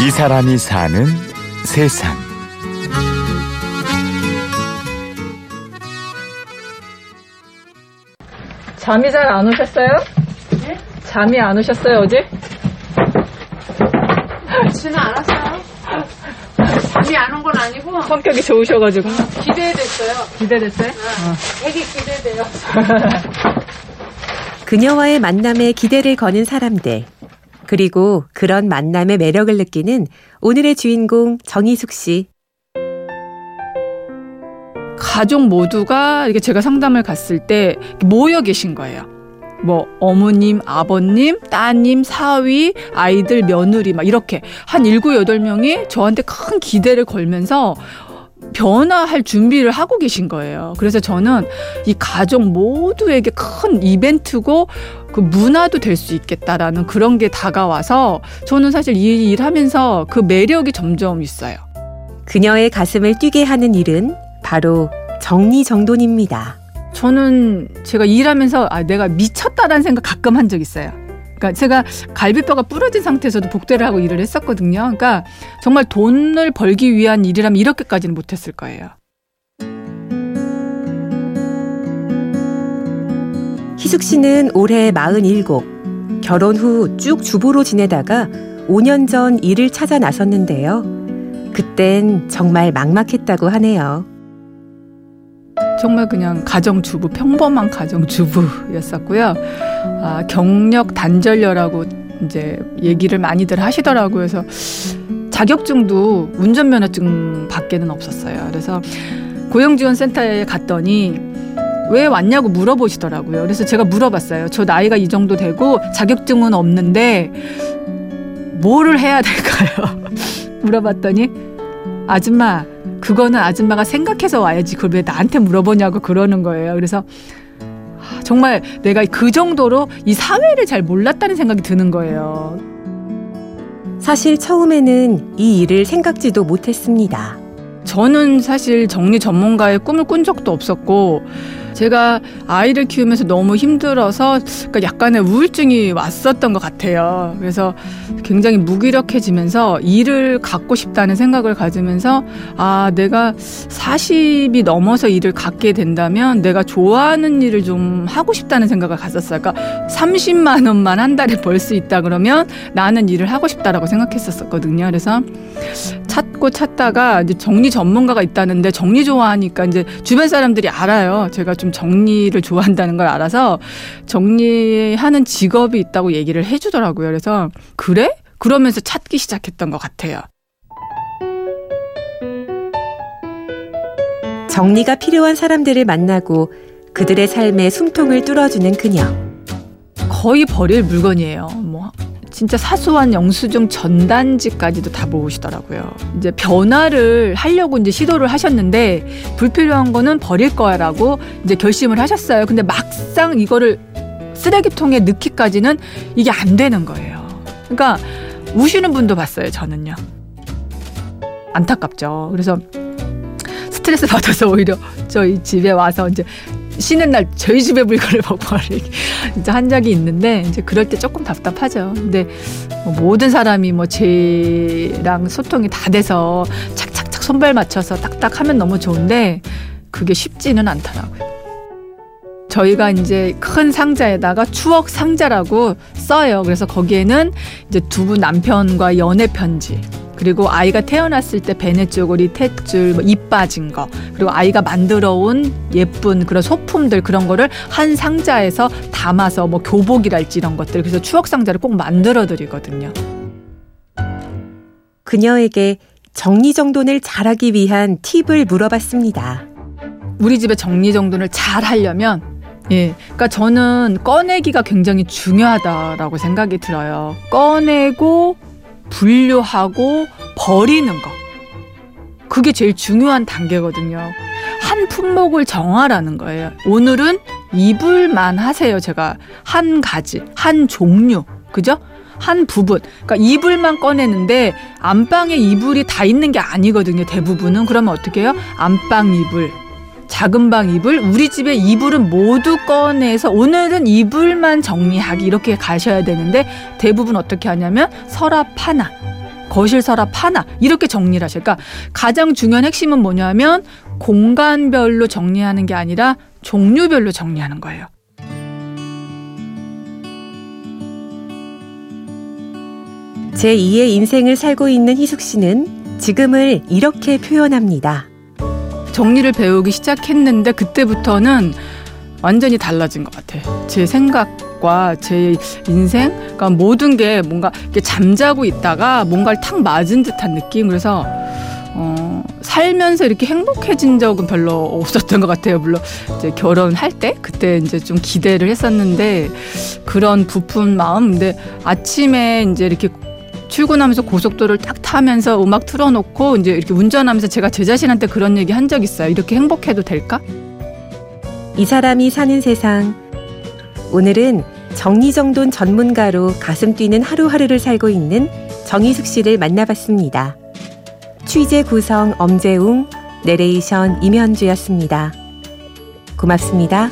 이 사람이 사는 세상. 잠이 잘 안 오셨어요? 네? 잠이 안 오셨어요, 어제? 지는 않았어요. 잠이 안 온 건 아니고 성격이 좋으셔가지고. 기대됐어요. 기대됐어요? 되게 기대돼요. 그녀와의 만남에 기대를 거는 사람들. 그리고 그런 만남의 매력을 느끼는 오늘의 주인공 정희숙 씨. 가족 모두가 이렇게 제가 상담을 갔을 때 모여 계신 거예요. 뭐 어머님, 아버님, 따님, 사위, 아이들, 며느리 막 이렇게 한 일곱 여덟 명이 저한테 큰 기대를 걸면서 변화할 준비를 하고 계신 거예요. 그래서 저는 이 가족 모두에게 큰 이벤트고 그 문화도 될 수 있겠다라는 그런 게 다가와서 저는 사실 이 일하면서 그 매력이 점점 있어요. 그녀의 가슴을 뛰게 하는 일은 바로 정리정돈입니다. 저는 제가 일하면서 아 내가 미쳤다라는 생각 가끔 한 적 있어요. 그러니까 제가 갈비뼈가 부러진 상태에서도 복대를 하고 일을 했었거든요. 그러니까 정말 돈을 벌기 위한 일이라면 이렇게까지는 못했을 거예요. 희숙 씨는 올해 47. 결혼 후 쭉 주부로 지내다가 5년 전 일을 찾아 나섰는데요. 그땐 정말 막막했다고 하네요. 정말 그냥 가정주부, 평범한 가정주부였었고요. 아, 경력 단절녀라고 이제 얘기를 많이들 하시더라고요. 그래서 자격증도 운전면허증 밖에는 없었어요. 그래서 고용지원센터에 갔더니 왜 왔냐고 물어보시더라고요. 그래서 제가 물어봤어요. 저 나이가 이 정도 되고 자격증은 없는데 뭐를 해야 될까요? 물어봤더니 아줌마 그거는 아줌마가 생각해서 와야지 그걸 왜 나한테 물어보냐고 그러는 거예요. 그래서 아, 정말 내가 그 정도로 이 사회를 잘 몰랐다는 생각이 드는 거예요. 사실 처음에는 이 일을 생각지도 못했습니다. 저는 사실 정리 전문가의 꿈을 꾼 적도 없었고 제가 아이를 키우면서 너무 힘들어서 그러니까 약간의 우울증이 왔었던 것 같아요. 그래서 굉장히 무기력해지면서 일을 갖고 싶다는 생각을 가지면서 아, 내가 40이 넘어서 일을 갖게 된다면 내가 좋아하는 일을 좀 하고 싶다는 생각을 갔었어요. 그러니까 30만 원만 한 달에 벌 수 있다 그러면 나는 일을 하고 싶다라고 생각했었거든요. 그래서 찾고 찾다가 이제 정리 전문가가 있다는데 정리 좋아하니까 이제 주변 사람들이 알아요. 제가 좀 정리를 좋아한다는 걸 알아서 정리하는 직업이 있다고 얘기를 해주더라고요. 그래서 그래? 그러면서 찾기 시작했던 것 같아요. 정리가 필요한 사람들을 만나고 그들의 삶의 숨통을 뚫어주는 그녀. 거의 버릴 물건이에요. 뭐 진짜 사소한 영수증 전단지까지도 다 모으시더라고요. 이제 변화를 하려고 이제 시도를 하셨는데 불필요한 거는 버릴 거야라고 이제 결심을 하셨어요. 근데 막상 이거를 쓰레기통에 넣기까지는 이게 안 되는 거예요. 그러니까 우시는 분도 봤어요. 저는요. 안타깝죠. 그래서 스트레스 받아서 오히려 저희 집에 와서 이제 쉬는 날 저희 집에 물건을 먹어리 진짜 한 적이 있는데 이제 그럴 때 조금 답답하죠. 근데 뭐 모든 사람이 뭐 제랑 소통이 다 돼서 착착착 손발 맞춰서 딱딱 하면 너무 좋은데 그게 쉽지는 않더라고요. 저희가 이제 큰 상자에다가 추억 상자라고 써요. 그래서 거기에는 이제 두 분 남편과 연애 편지, 그리고 아이가 태어났을 때 베네 쪼고리, 탯줄, 뭐입 빠진 거, 그리고 아이가 만들어 온 예쁜 그런 소품들 그런 거를 한 상자에서 담아서 뭐 교복이랄지 이런 것들 그래서 추억 상자를 꼭 만들어 드리거든요. 그녀에게 정리정돈을 잘하기 위한 팁을 물어봤습니다. 우리 집에 정리정돈을 잘 하려면 예. 그러니까 저는 꺼내기가 굉장히 중요하다라고 생각이 들어요. 꺼내고 분류하고 버리는 거. 그게 제일 중요한 단계거든요. 한 품목을 정하라는 거예요. 오늘은 이불만 하세요. 제가 한 가지, 한 종류. 그죠? 한 부분. 그러니까 이불만 꺼내는데 안방에 이불이 다 있는 게 아니거든요. 대부분은. 그러면 어떻게 해요? 안방 이불, 작은 방 이불, 우리 집에 이불은 모두 꺼내서 오늘은 이불만 정리하기 이렇게 가셔야 되는데 대부분 어떻게 하냐면 서랍 하나, 거실 서랍 하나 이렇게 정리를 하셔요. 그러니까 가장 중요한 핵심은 뭐냐면 공간별로 정리하는 게 아니라 종류별로 정리하는 거예요. 제2의 인생을 살고 있는 희숙 씨는 지금을 이렇게 표현합니다. 정리를 배우기 시작했는데 그때부터는 완전히 달라진 것 같아요. 제 생각과 제 인생, 그러니까 모든 게 뭔가 이렇게 잠자고 있다가 뭔가를 탁 맞은 듯한 느낌. 그래서 어, 살면서 이렇게 행복해진 적은 별로 없었던 것 같아요. 물론 이제 결혼할 때 그때 이제 좀 기대를 했었는데 그런 부푼 마음. 근데 아침에 이제 이렇게 출근하면서 고속도로를 딱 타면서 음악 틀어놓고 이제 이렇게 운전하면서 제가 제 자신한테 그런 얘기 한 적 있어요. 이렇게 행복해도 될까? 이 사람이 사는 세상. 오늘은 정리정돈 전문가로 가슴 뛰는 하루하루를 살고 있는 정희숙 씨를 만나봤습니다. 취재 구성 엄재웅, 내레이션 임현주였습니다. 고맙습니다.